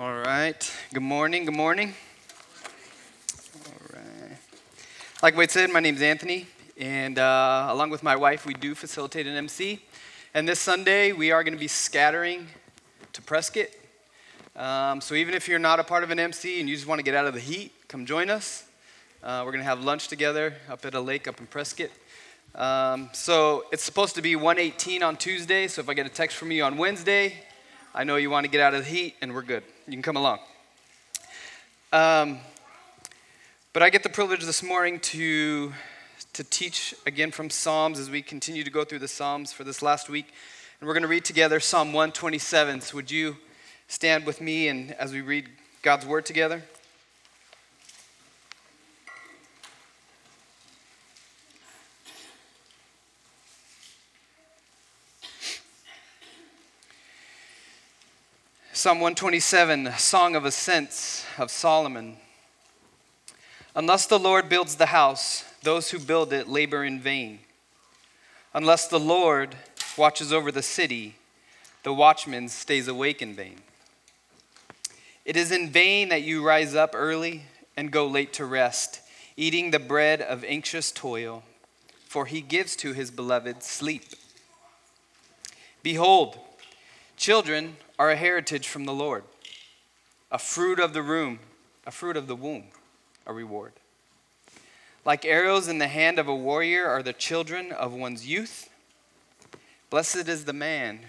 All right. Good morning. Good morning. All right. Like Wade said, my name is Anthony, and uh, along with my wife, we do facilitate an MC. And this Sunday, we are going to be scattering to Prescott. Um, so even if you're not a part of an MC and you just want to get out of the heat, come join us. Uh, we're going to have lunch together up at a lake up in Prescott. Um, so it's supposed to be 118 on Tuesday. So if I get a text from you on Wednesday, I know you want to get out of the heat, and we're good. You can come along. Um, but I get the privilege this morning to, to teach again from Psalms as we continue to go through the Psalms for this last week. And we're going to read together Psalm 127. So would you stand with me and as we read God's word together? Psalm 127, Song of Ascents of Solomon. Unless the Lord builds the house, those who build it labor in vain. Unless the Lord watches over the city, the watchman stays awake in vain. It is in vain that you rise up early and go late to rest, eating the bread of anxious toil, for he gives to his beloved sleep. Behold, children are a heritage from the Lord, a fruit of the room, a fruit of the womb, a reward. Like arrows in the hand of a warrior are the children of one's youth. Blessed is the man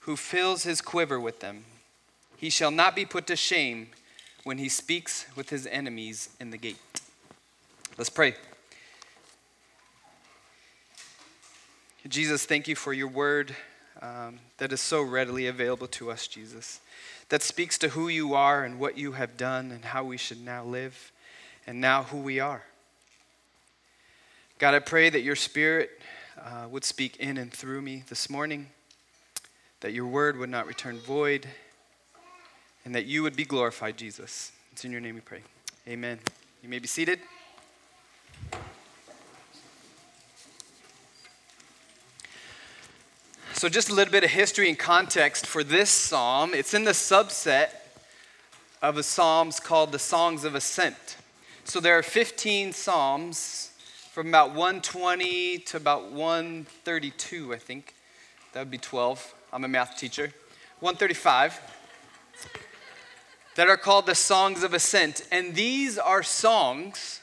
who fills his quiver with them. He shall not be put to shame when he speaks with his enemies in the gate. Let's pray. Jesus, thank you for your word um, that is so readily available to us, Jesus, that speaks to who you are and what you have done and how we should now live and now who we are. God, I pray that your spirit uh, would speak in and through me this morning, that your word would not return void, and that you would be glorified, Jesus. It's in your name we pray. Amen. You may be seated. So, just a little bit of history and context for this psalm. It's in the subset of the psalms called the Songs of Ascent. So, there are 15 psalms from about 120 to about 132, I think. That would be 12. I'm a math teacher. 135 that are called the Songs of Ascent. And these are songs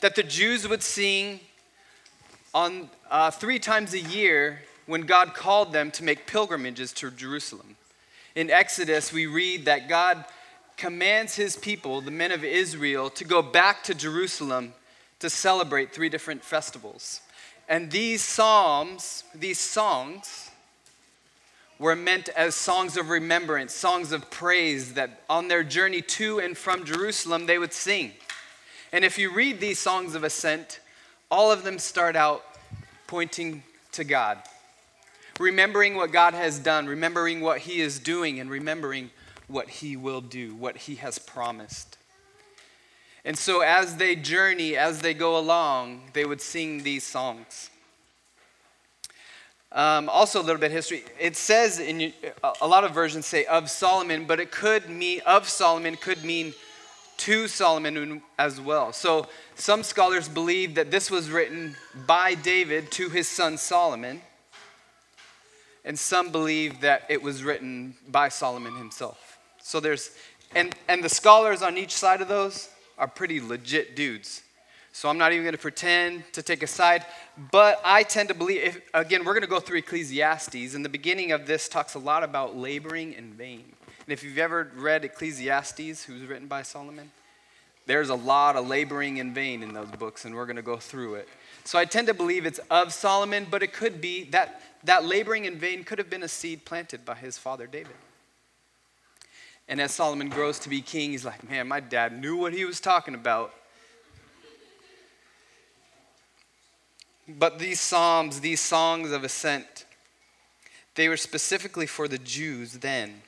that the Jews would sing on uh, three times a year when God called them to make pilgrimages to Jerusalem. In Exodus, we read that God commands his people, the men of Israel, to go back to Jerusalem to celebrate three different festivals. And these psalms, these songs, were meant as songs of remembrance, songs of praise that on their journey to and from Jerusalem they would sing. And if you read these songs of ascent, all of them start out pointing to God remembering what God has done, remembering what He is doing, and remembering what He will do, what He has promised. And so, as they journey, as they go along, they would sing these songs. Um, also, a little bit history. It says in a lot of versions say of Solomon, but it could mean of Solomon could mean to Solomon as well. So, some scholars believe that this was written by David to his son Solomon and some believe that it was written by Solomon himself. So there's, and, and the scholars on each side of those are pretty legit dudes. So I'm not even going to pretend to take a side, but I tend to believe, if, again, we're going to go through Ecclesiastes, and the beginning of this talks a lot about laboring in vain. And if you've ever read Ecclesiastes, who's written by Solomon, there's a lot of laboring in vain in those books, and we're going to go through it. So I tend to believe it's of Solomon, but it could be that that laboring in vain could have been a seed planted by his father David. And as Solomon grows to be king, he's like, man, my dad knew what he was talking about. But these psalms, these songs of ascent, they were specifically for the Jews then,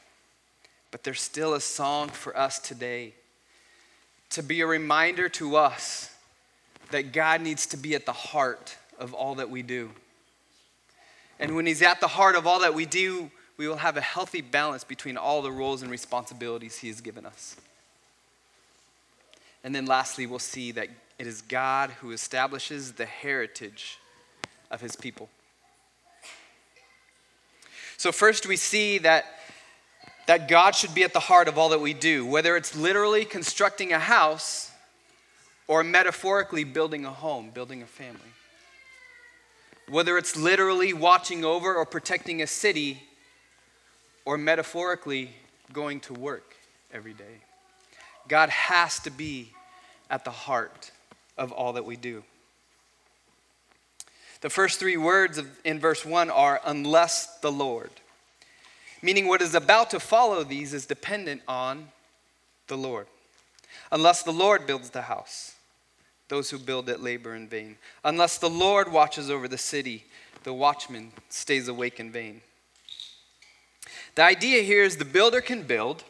but they're still a song for us today to be a reminder to us that God needs to be at the heart of all that we do. And when He's at the heart of all that we do, we will have a healthy balance between all the roles and responsibilities He has given us. And then lastly, we'll see that it is God who establishes the heritage of His people. So, first, we see that, that God should be at the heart of all that we do, whether it's literally constructing a house or metaphorically building a home, building a family. Whether it's literally watching over or protecting a city or metaphorically going to work every day. God has to be at the heart of all that we do. The first three words of, in verse 1 are, unless the Lord. Meaning, what is about to follow these is dependent on the Lord. Unless the Lord builds the house, those who build it labor in vain. Unless the Lord watches over the city, the watchman stays awake in vain. The idea here is the builder can build,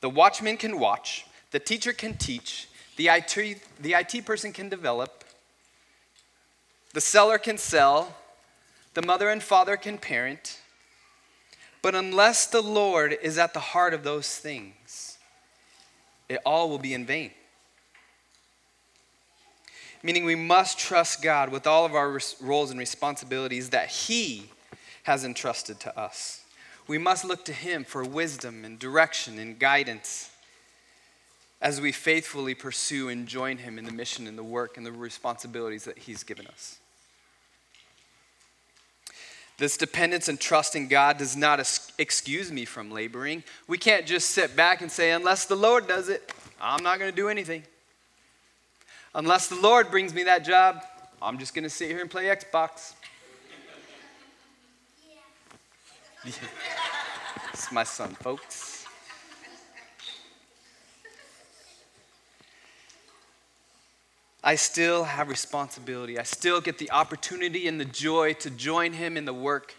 the watchman can watch, the teacher can teach, the IT, the IT person can develop, the seller can sell, the mother and father can parent. But unless the Lord is at the heart of those things, it all will be in vain. Meaning, we must trust God with all of our roles and responsibilities that He has entrusted to us. We must look to Him for wisdom and direction and guidance as we faithfully pursue and join Him in the mission and the work and the responsibilities that He's given us. This dependence and trust in God does not excuse me from laboring. We can't just sit back and say, unless the Lord does it, I'm not going to do anything. Unless the Lord brings me that job, I'm just going to sit here and play Xbox. Yeah. it's my son, folks. I still have responsibility. I still get the opportunity and the joy to join him in the work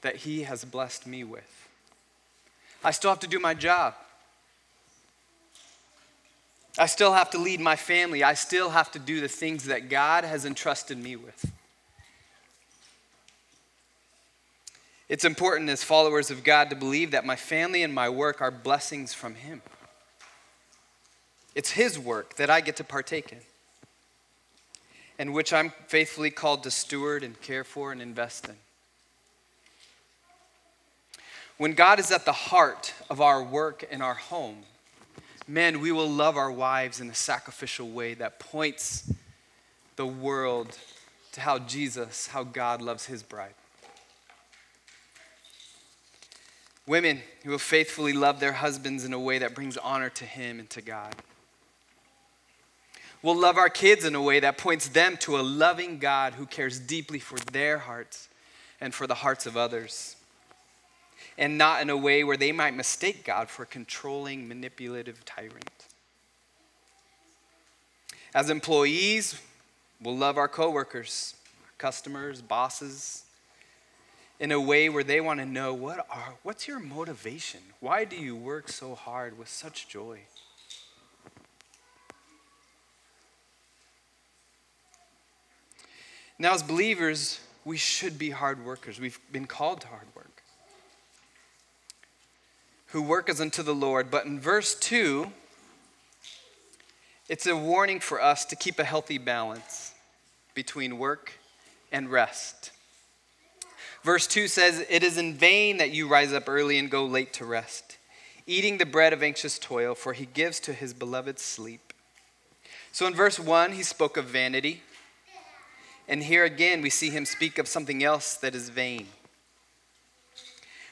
that he has blessed me with. I still have to do my job. I still have to lead my family. I still have to do the things that God has entrusted me with. It's important as followers of God to believe that my family and my work are blessings from Him. It's His work that I get to partake in and which I'm faithfully called to steward and care for and invest in. When God is at the heart of our work and our home, men, we will love our wives in a sacrificial way that points the world to how Jesus, how God loves his bride. Women who will faithfully love their husbands in a way that brings honor to him and to God. We'll love our kids in a way that points them to a loving God who cares deeply for their hearts and for the hearts of others. And not in a way where they might mistake God for a controlling, manipulative tyrant. As employees, we'll love our coworkers, customers, bosses, in a way where they want to know what are, what's your motivation? Why do you work so hard with such joy? Now, as believers, we should be hard workers. We've been called to hard work. Who work as unto the Lord. But in verse 2, it's a warning for us to keep a healthy balance between work and rest. Verse 2 says, It is in vain that you rise up early and go late to rest, eating the bread of anxious toil, for he gives to his beloved sleep. So in verse 1, he spoke of vanity. And here again, we see him speak of something else that is vain.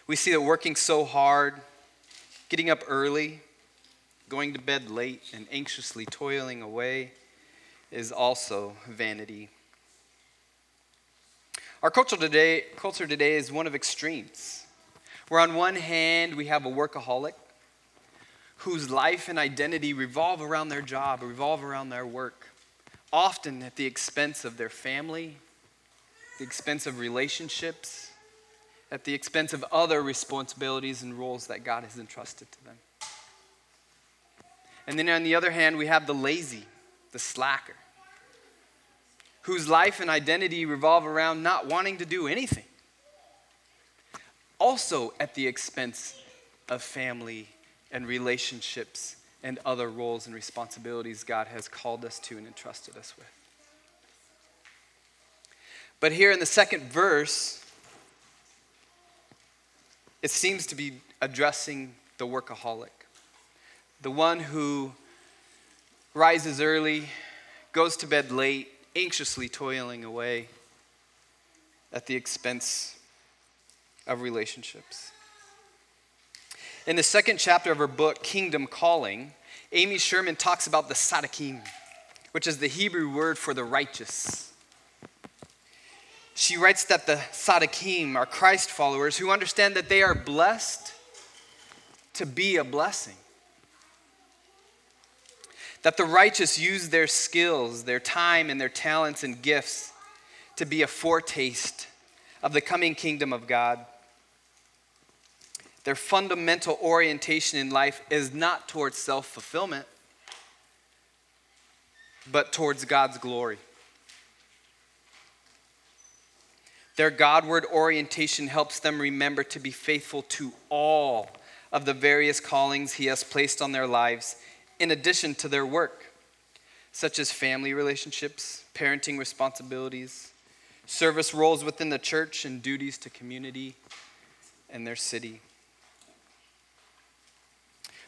We see that working so hard, getting up early, going to bed late, and anxiously toiling away is also vanity. Our culture today, culture today is one of extremes. Where on one hand, we have a workaholic whose life and identity revolve around their job, revolve around their work often at the expense of their family, the expense of relationships, at the expense of other responsibilities and roles that God has entrusted to them. And then on the other hand, we have the lazy, the slacker, whose life and identity revolve around not wanting to do anything. also at the expense of family and relationships and other roles and responsibilities God has called us to and entrusted us with. But here in the second verse, it seems to be addressing the workaholic, the one who rises early, goes to bed late, anxiously toiling away at the expense of relationships. In the second chapter of her book, Kingdom Calling, Amy Sherman talks about the Sadiqim, which is the Hebrew word for the righteous. She writes that the Sadiqim are Christ followers who understand that they are blessed to be a blessing. That the righteous use their skills, their time, and their talents and gifts to be a foretaste of the coming kingdom of God. Their fundamental orientation in life is not towards self fulfillment, but towards God's glory. Their Godward orientation helps them remember to be faithful to all of the various callings He has placed on their lives, in addition to their work, such as family relationships, parenting responsibilities, service roles within the church, and duties to community and their city.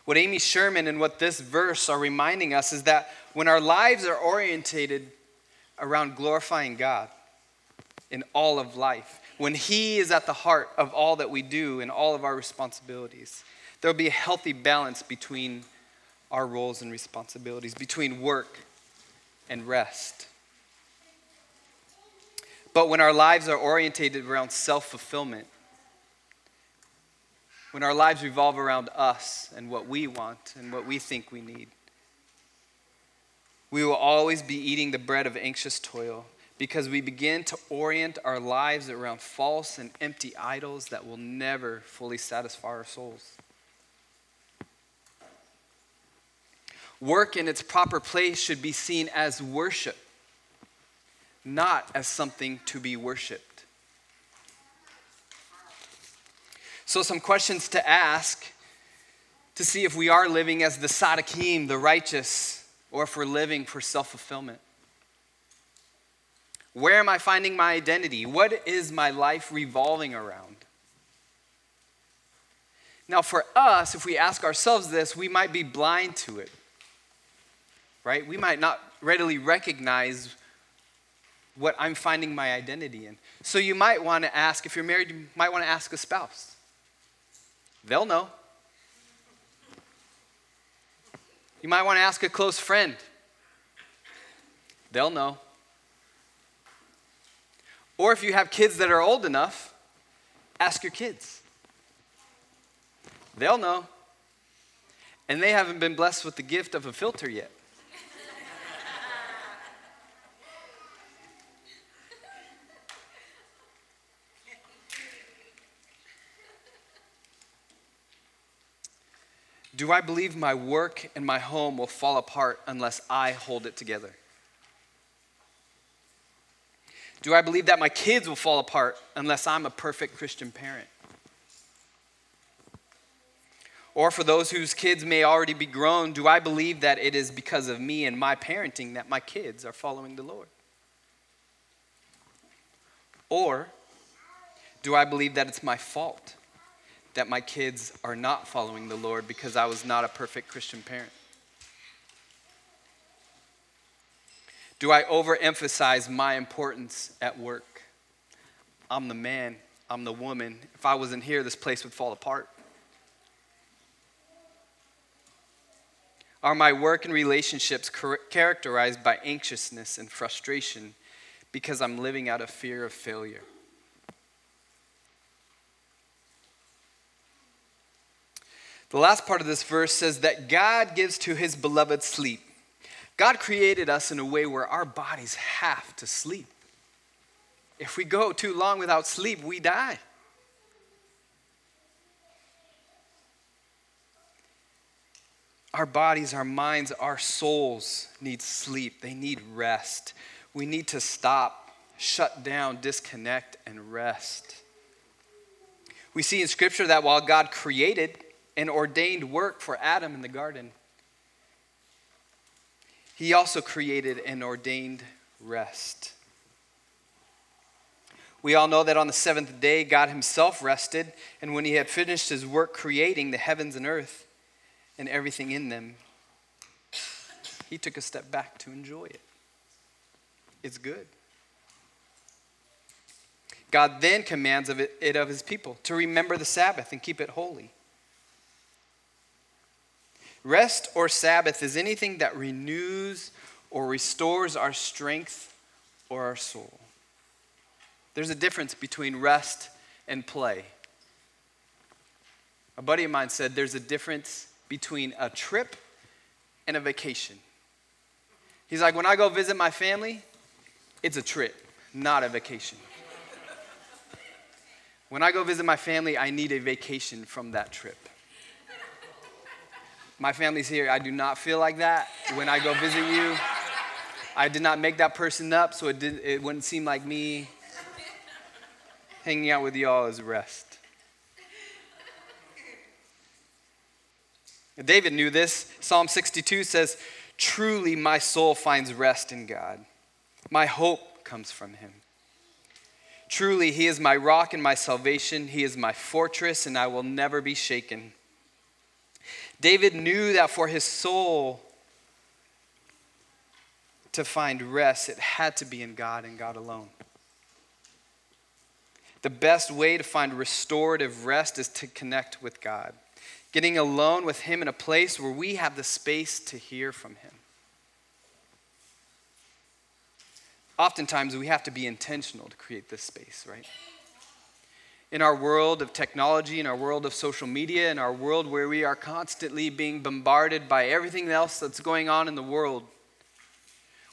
What Amy Sherman and what this verse are reminding us is that when our lives are orientated around glorifying God in all of life, when He is at the heart of all that we do and all of our responsibilities, there'll be a healthy balance between our roles and responsibilities, between work and rest. But when our lives are orientated around self fulfillment, when our lives revolve around us and what we want and what we think we need. We will always be eating the bread of anxious toil because we begin to orient our lives around false and empty idols that will never fully satisfy our souls. Work in its proper place should be seen as worship, not as something to be worshiped. So, some questions to ask to see if we are living as the Sadiqim, the righteous, or if we're living for self fulfillment. Where am I finding my identity? What is my life revolving around? Now, for us, if we ask ourselves this, we might be blind to it, right? We might not readily recognize what I'm finding my identity in. So, you might want to ask, if you're married, you might want to ask a spouse They'll know. You might want to ask a close friend. They'll know. Or if you have kids that are old enough, ask your kids. They'll know. And they haven't been blessed with the gift of a filter yet. Do I believe my work and my home will fall apart unless I hold it together? Do I believe that my kids will fall apart unless I'm a perfect Christian parent? Or for those whose kids may already be grown, do I believe that it is because of me and my parenting that my kids are following the Lord? Or do I believe that it's my fault that my kids are not following the Lord because I was not a perfect Christian parent? Do I overemphasize my importance at work? I'm the man, I'm the woman. If I wasn't here, this place would fall apart. Are my work and relationships characterized by anxiousness and frustration because I'm living out of fear of failure? The last part of this verse says that God gives to his beloved sleep. God created us in a way where our bodies have to sleep. If we go too long without sleep, we die. Our bodies, our minds, our souls need sleep. They need rest. We need to stop, shut down, disconnect, and rest. We see in Scripture that while God created and ordained work for Adam in the garden, he also created and ordained rest. We all know that on the seventh day, God himself rested, and when he had finished his work creating the heavens and earth and everything in them, he took a step back to enjoy it. It's good. God then commands of it, it of his people to remember the Sabbath and keep it holy. Rest or Sabbath is anything that renews or restores our strength or our soul. There's a difference between rest and play. A buddy of mine said there's a difference between a trip and a vacation. He's like, when I go visit my family, it's a trip, not a vacation. When I go visit my family, I need a vacation from that trip. My family's here. I do not feel like that when I go visit you. I did not make that person up, so it, did, it wouldn't seem like me. Hanging out with y'all is rest. David knew this. Psalm 62 says, Truly my soul finds rest in God. My hope comes from him. Truly, he is my rock and my salvation. He is my fortress, and I will never be shaken. David knew that for his soul to find rest, it had to be in God and God alone. The best way to find restorative rest is to connect with God, getting alone with Him in a place where we have the space to hear from Him. oftentimes we have to be intentional to create this space, right? In our world of technology, in our world of social media, in our world where we are constantly being bombarded by everything else that's going on in the world,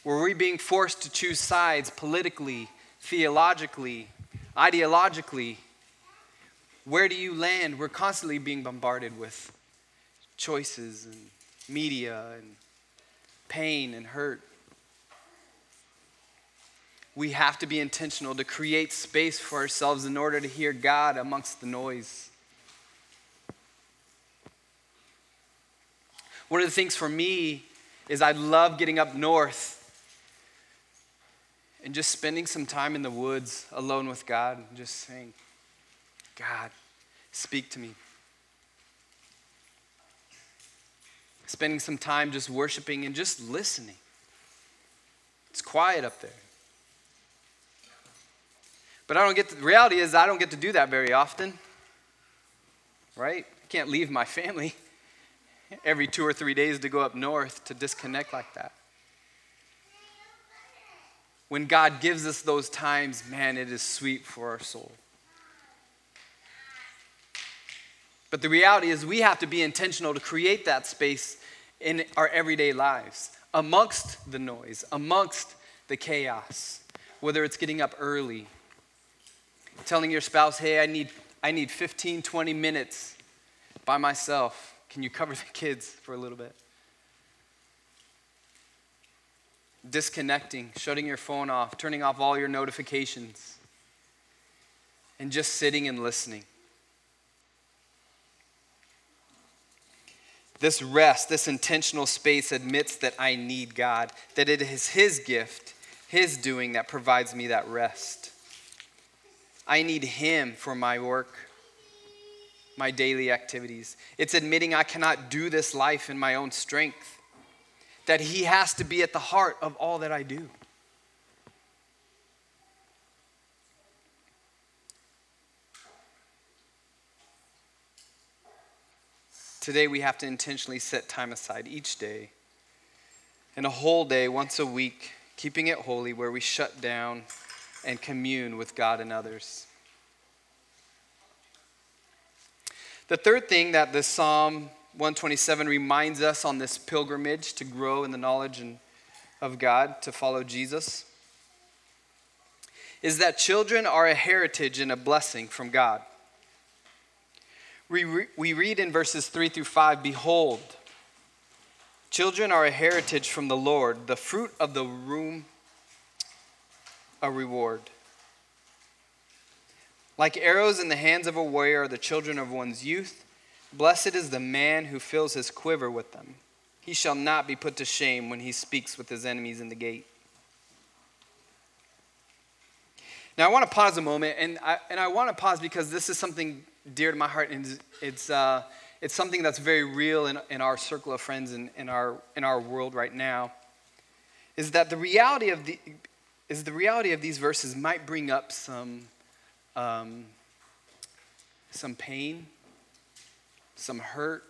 where we're being forced to choose sides politically, theologically, ideologically, where do you land? We're constantly being bombarded with choices and media and pain and hurt we have to be intentional to create space for ourselves in order to hear God amongst the noise. One of the things for me is I love getting up north and just spending some time in the woods alone with God and just saying, God, speak to me. Spending some time just worshiping and just listening. It's quiet up there. But I don't get to, the reality is I don't get to do that very often. Right? I can't leave my family every two or three days to go up north to disconnect like that. When God gives us those times, man, it is sweet for our soul. But the reality is, we have to be intentional to create that space in our everyday lives, amongst the noise, amongst the chaos, whether it's getting up early telling your spouse, hey, I need, I need 15, 20 minutes by myself. Can you cover the kids for a little bit? Disconnecting, shutting your phone off, turning off all your notifications, and just sitting and listening. This rest, this intentional space admits that I need God, that it is His gift, His doing that provides me that rest. I need Him for my work, my daily activities. It's admitting I cannot do this life in my own strength, that He has to be at the heart of all that I do. Today, we have to intentionally set time aside each day and a whole day once a week, keeping it holy, where we shut down and commune with God and others. The third thing that the Psalm 127 reminds us on this pilgrimage to grow in the knowledge of God, to follow Jesus, is that children are a heritage and a blessing from God. We, re- we read in verses 3 through 5 Behold, children are a heritage from the Lord, the fruit of the womb a reward. Like arrows in the hands of a warrior are the children of one's youth. Blessed is the man who fills his quiver with them. He shall not be put to shame when he speaks with his enemies in the gate. Now, I want to pause a moment, and I, and I want to pause because this is something dear to my heart, and it's, uh, it's something that's very real in, in our circle of friends and in, in, our, in our world right now. Is that the reality of the is the reality of these verses might bring up some um, some pain, some hurt,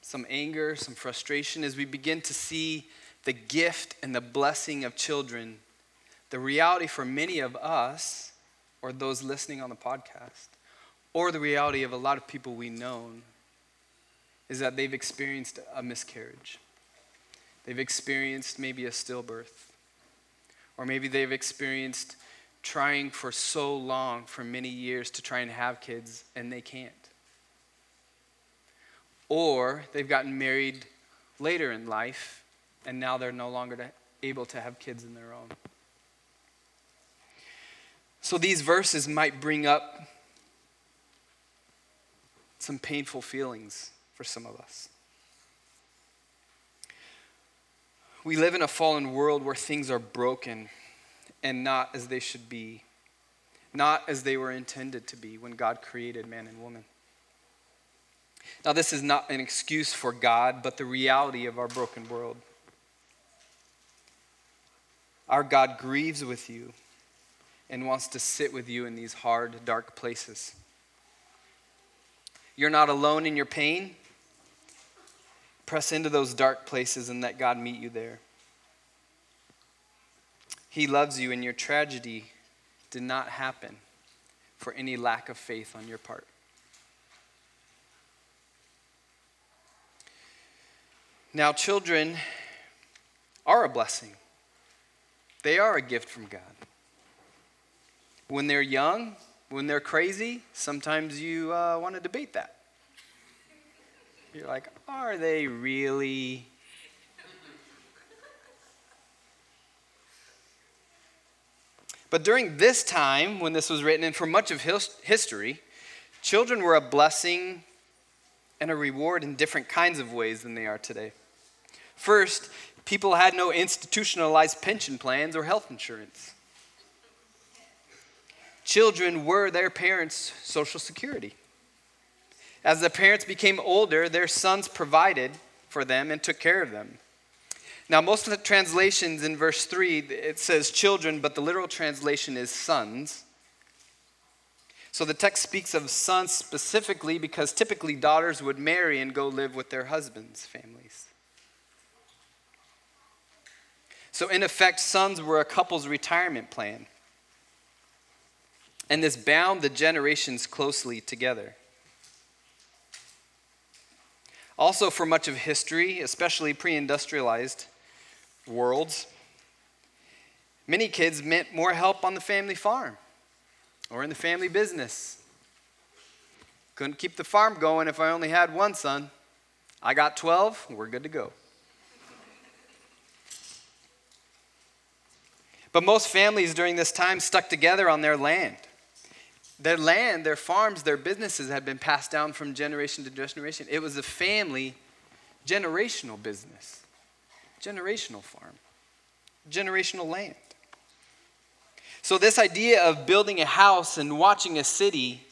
some anger, some frustration as we begin to see the gift and the blessing of children. The reality for many of us, or those listening on the podcast, or the reality of a lot of people we know, is that they've experienced a miscarriage. They've experienced maybe a stillbirth. Or maybe they've experienced trying for so long, for many years, to try and have kids, and they can't. Or they've gotten married later in life, and now they're no longer able to have kids in their own. So these verses might bring up some painful feelings for some of us. We live in a fallen world where things are broken and not as they should be, not as they were intended to be when God created man and woman. Now, this is not an excuse for God, but the reality of our broken world. Our God grieves with you and wants to sit with you in these hard, dark places. You're not alone in your pain. Press into those dark places and let God meet you there. He loves you, and your tragedy did not happen for any lack of faith on your part. Now, children are a blessing, they are a gift from God. When they're young, when they're crazy, sometimes you uh, want to debate that. You're like, are they really But during this time, when this was written, and for much of history, children were a blessing and a reward in different kinds of ways than they are today. First, people had no institutionalized pension plans or health insurance. Children were their parents' social security. As the parents became older, their sons provided for them and took care of them. Now, most of the translations in verse 3, it says children, but the literal translation is sons. So the text speaks of sons specifically because typically daughters would marry and go live with their husbands' families. So, in effect, sons were a couple's retirement plan. And this bound the generations closely together. Also, for much of history, especially pre industrialized, worlds, many kids meant more help on the family farm or in the family business. Couldn't keep the farm going if I only had one son. I got 12, we're good to go. But most families during this time stuck together on their land. Their land, their farms, their businesses had been passed down from generation to generation. It was a family, generational business generational farm, generational land. So, this idea of building a house and watching a city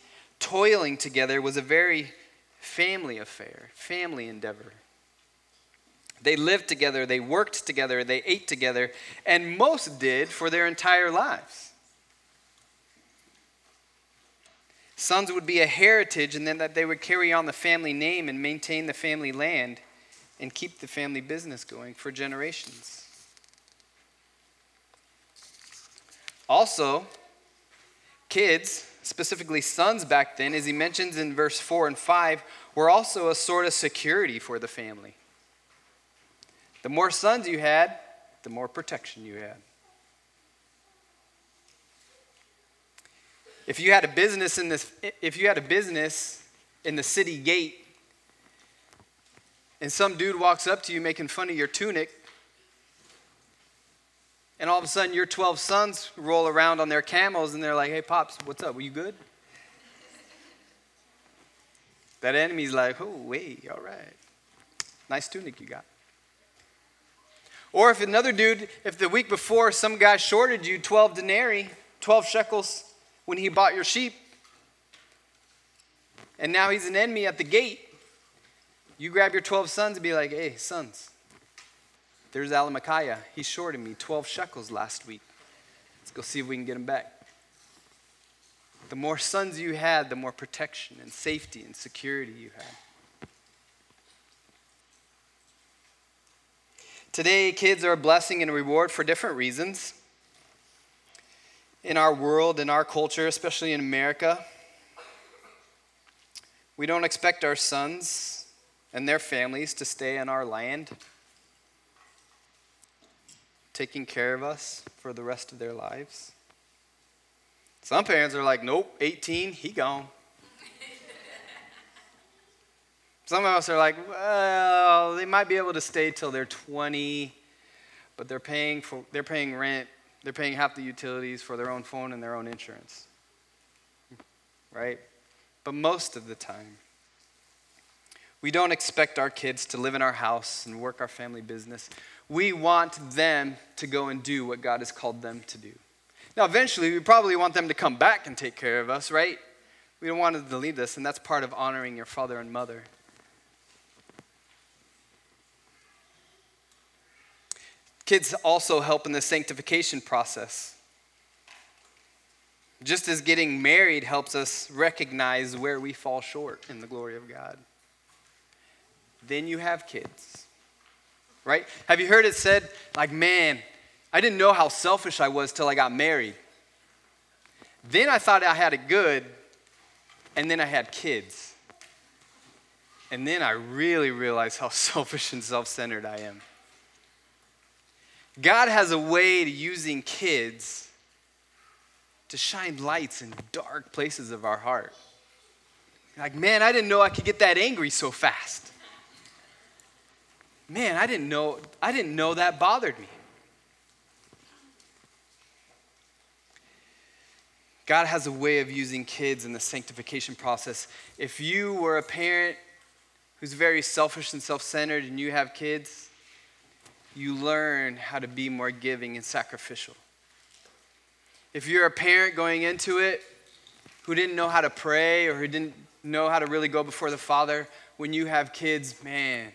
toiling together was a very family affair, family endeavor. They lived together, they worked together, they ate together, and most did for their entire lives. Sons would be a heritage, and then that they would carry on the family name and maintain the family land and keep the family business going for generations. Also, kids, specifically sons back then, as he mentions in verse 4 and 5, were also a sort of security for the family. The more sons you had, the more protection you had. If you had a business in this if you had a business in the city gate and some dude walks up to you making fun of your tunic, And all of a sudden, your 12 sons roll around on their camels and they're like, hey, Pops, what's up? Are you good? That enemy's like, oh, wait, all right. Nice tunic you got. Or if another dude, if the week before some guy shorted you 12 denarii, 12 shekels, when he bought your sheep, and now he's an enemy at the gate, you grab your 12 sons and be like, hey, sons, there's Alamakiah. He shorted me 12 shekels last week. Let's go see if we can get him back. The more sons you had, the more protection and safety and security you had. Today, kids are a blessing and a reward for different reasons. In our world, in our culture, especially in America, we don't expect our sons and their families to stay in our land, taking care of us for the rest of their lives. Some parents are like, nope, 18, he gone. Some of us are like, well, they might be able to stay till they're 20, but they're paying for they're paying rent, they're paying half the utilities for their own phone and their own insurance. Right? But most of the time, we don't expect our kids to live in our house and work our family business. We want them to go and do what God has called them to do. Now, eventually, we probably want them to come back and take care of us, right? We don't want them to leave us, and that's part of honoring your father and mother. Kids also help in the sanctification process. Just as getting married helps us recognize where we fall short in the glory of God. Then you have kids, right? Have you heard it said, like, man, I didn't know how selfish I was till I got married. Then I thought I had it good, and then I had kids. And then I really realized how selfish and self centered I am. God has a way to using kids to shine lights in dark places of our heart. Like, man, I didn't know I could get that angry so fast. Man, I didn't know I didn't know that bothered me. God has a way of using kids in the sanctification process. If you were a parent who's very selfish and self centered and you have kids, you learn how to be more giving and sacrificial. If you're a parent going into it who didn't know how to pray or who didn't know how to really go before the Father, when you have kids, man,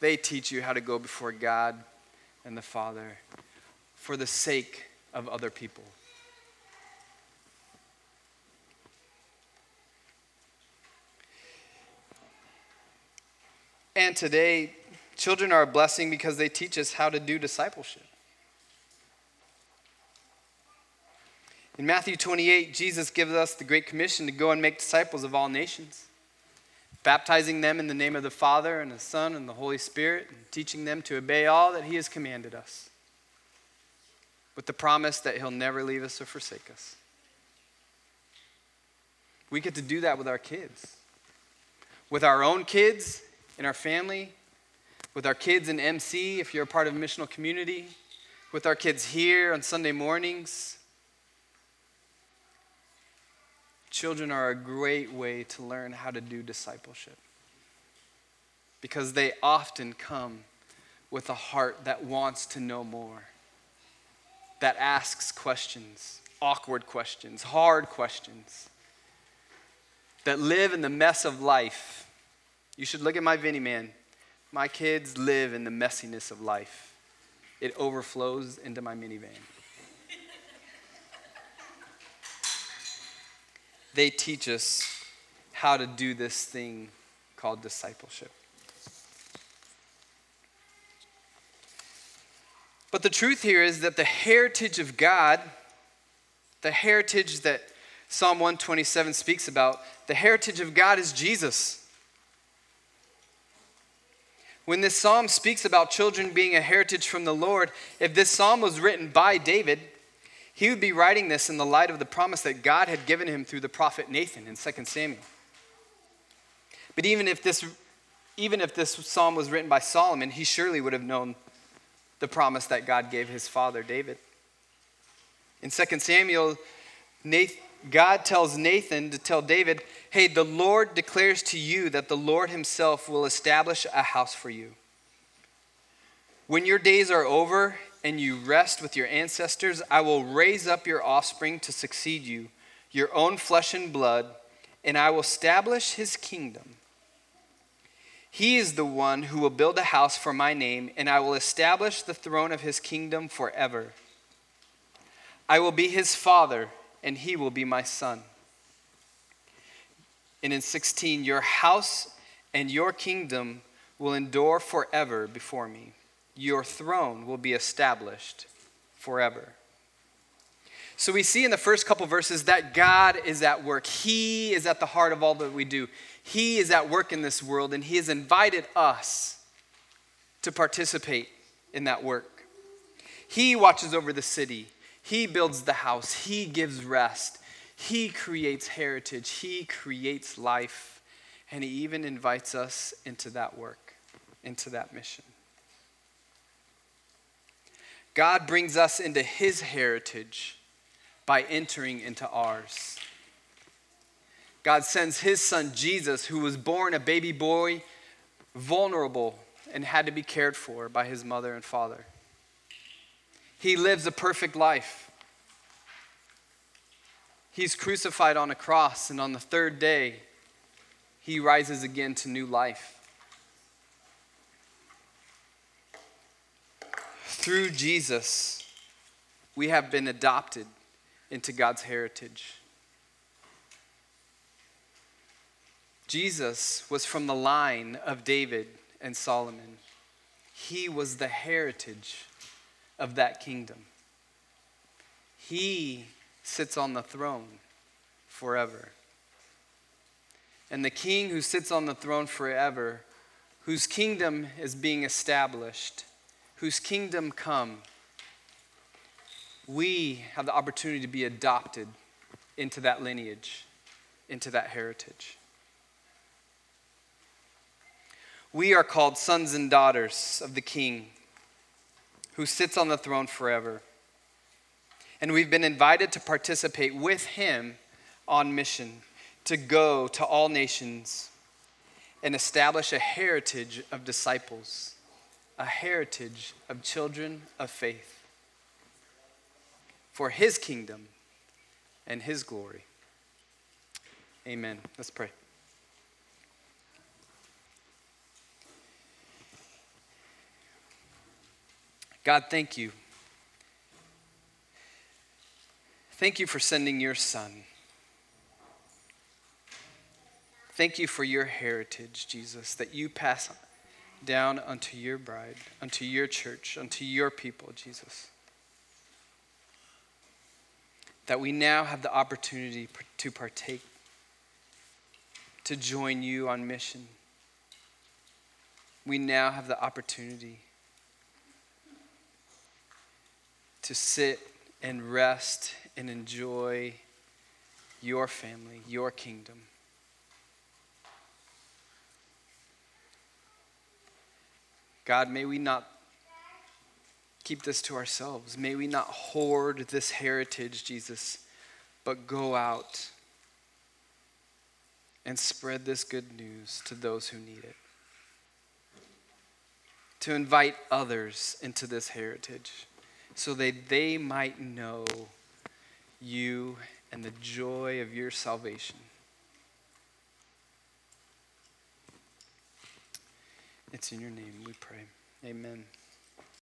they teach you how to go before God and the Father for the sake of other people. And today, children are a blessing because they teach us how to do discipleship. In Matthew 28, Jesus gives us the Great Commission to go and make disciples of all nations, baptizing them in the name of the Father and the Son and the Holy Spirit, and teaching them to obey all that He has commanded us, with the promise that He'll never leave us or forsake us. We get to do that with our kids. With our own kids in our family, with our kids in MC, if you're a part of a missional community, with our kids here on Sunday mornings. Children are a great way to learn how to do discipleship because they often come with a heart that wants to know more, that asks questions, awkward questions, hard questions, that live in the mess of life you should look at my Vinny man. My kids live in the messiness of life, it overflows into my minivan. they teach us how to do this thing called discipleship. But the truth here is that the heritage of God, the heritage that Psalm 127 speaks about, the heritage of God is Jesus. When this psalm speaks about children being a heritage from the Lord, if this psalm was written by David, he would be writing this in the light of the promise that God had given him through the prophet Nathan in 2 Samuel. But even if this even if this psalm was written by Solomon, he surely would have known the promise that God gave his father David. In 2 Samuel, God tells Nathan to tell David, Hey, the Lord declares to you that the Lord himself will establish a house for you. When your days are over and you rest with your ancestors, I will raise up your offspring to succeed you, your own flesh and blood, and I will establish his kingdom. He is the one who will build a house for my name, and I will establish the throne of his kingdom forever. I will be his father, and he will be my son. And in 16, your house and your kingdom will endure forever before me. Your throne will be established forever. So we see in the first couple verses that God is at work. He is at the heart of all that we do. He is at work in this world, and He has invited us to participate in that work. He watches over the city. He builds the house, He gives rest, He creates heritage, He creates life, and He even invites us into that work, into that mission. God brings us into His heritage by entering into ours. God sends His Son Jesus, who was born a baby boy, vulnerable, and had to be cared for by his mother and father. He lives a perfect life. He's crucified on a cross, and on the third day, he rises again to new life. Through Jesus, we have been adopted into God's heritage. Jesus was from the line of David and Solomon. He was the heritage of that kingdom. He sits on the throne forever. And the king who sits on the throne forever, whose kingdom is being established, whose kingdom come, we have the opportunity to be adopted into that lineage, into that heritage. We are called sons and daughters of the king who sits on the throne forever. And we've been invited to participate with him on mission to go to all nations and establish a heritage of disciples, a heritage of children of faith for his kingdom and his glory. Amen. Let's pray. God, thank you. Thank you for sending your son. Thank you for your heritage, Jesus, that you pass down unto your bride, unto your church, unto your people, Jesus. That we now have the opportunity to partake, to join you on mission. We now have the opportunity to sit and rest and enjoy your family, your kingdom. God, may we not keep this to ourselves. May we not hoard this heritage, Jesus, but go out and spread this good news to those who need it. To invite others into this heritage so that they might know you and the joy of your salvation. It's in your name we pray. Amen.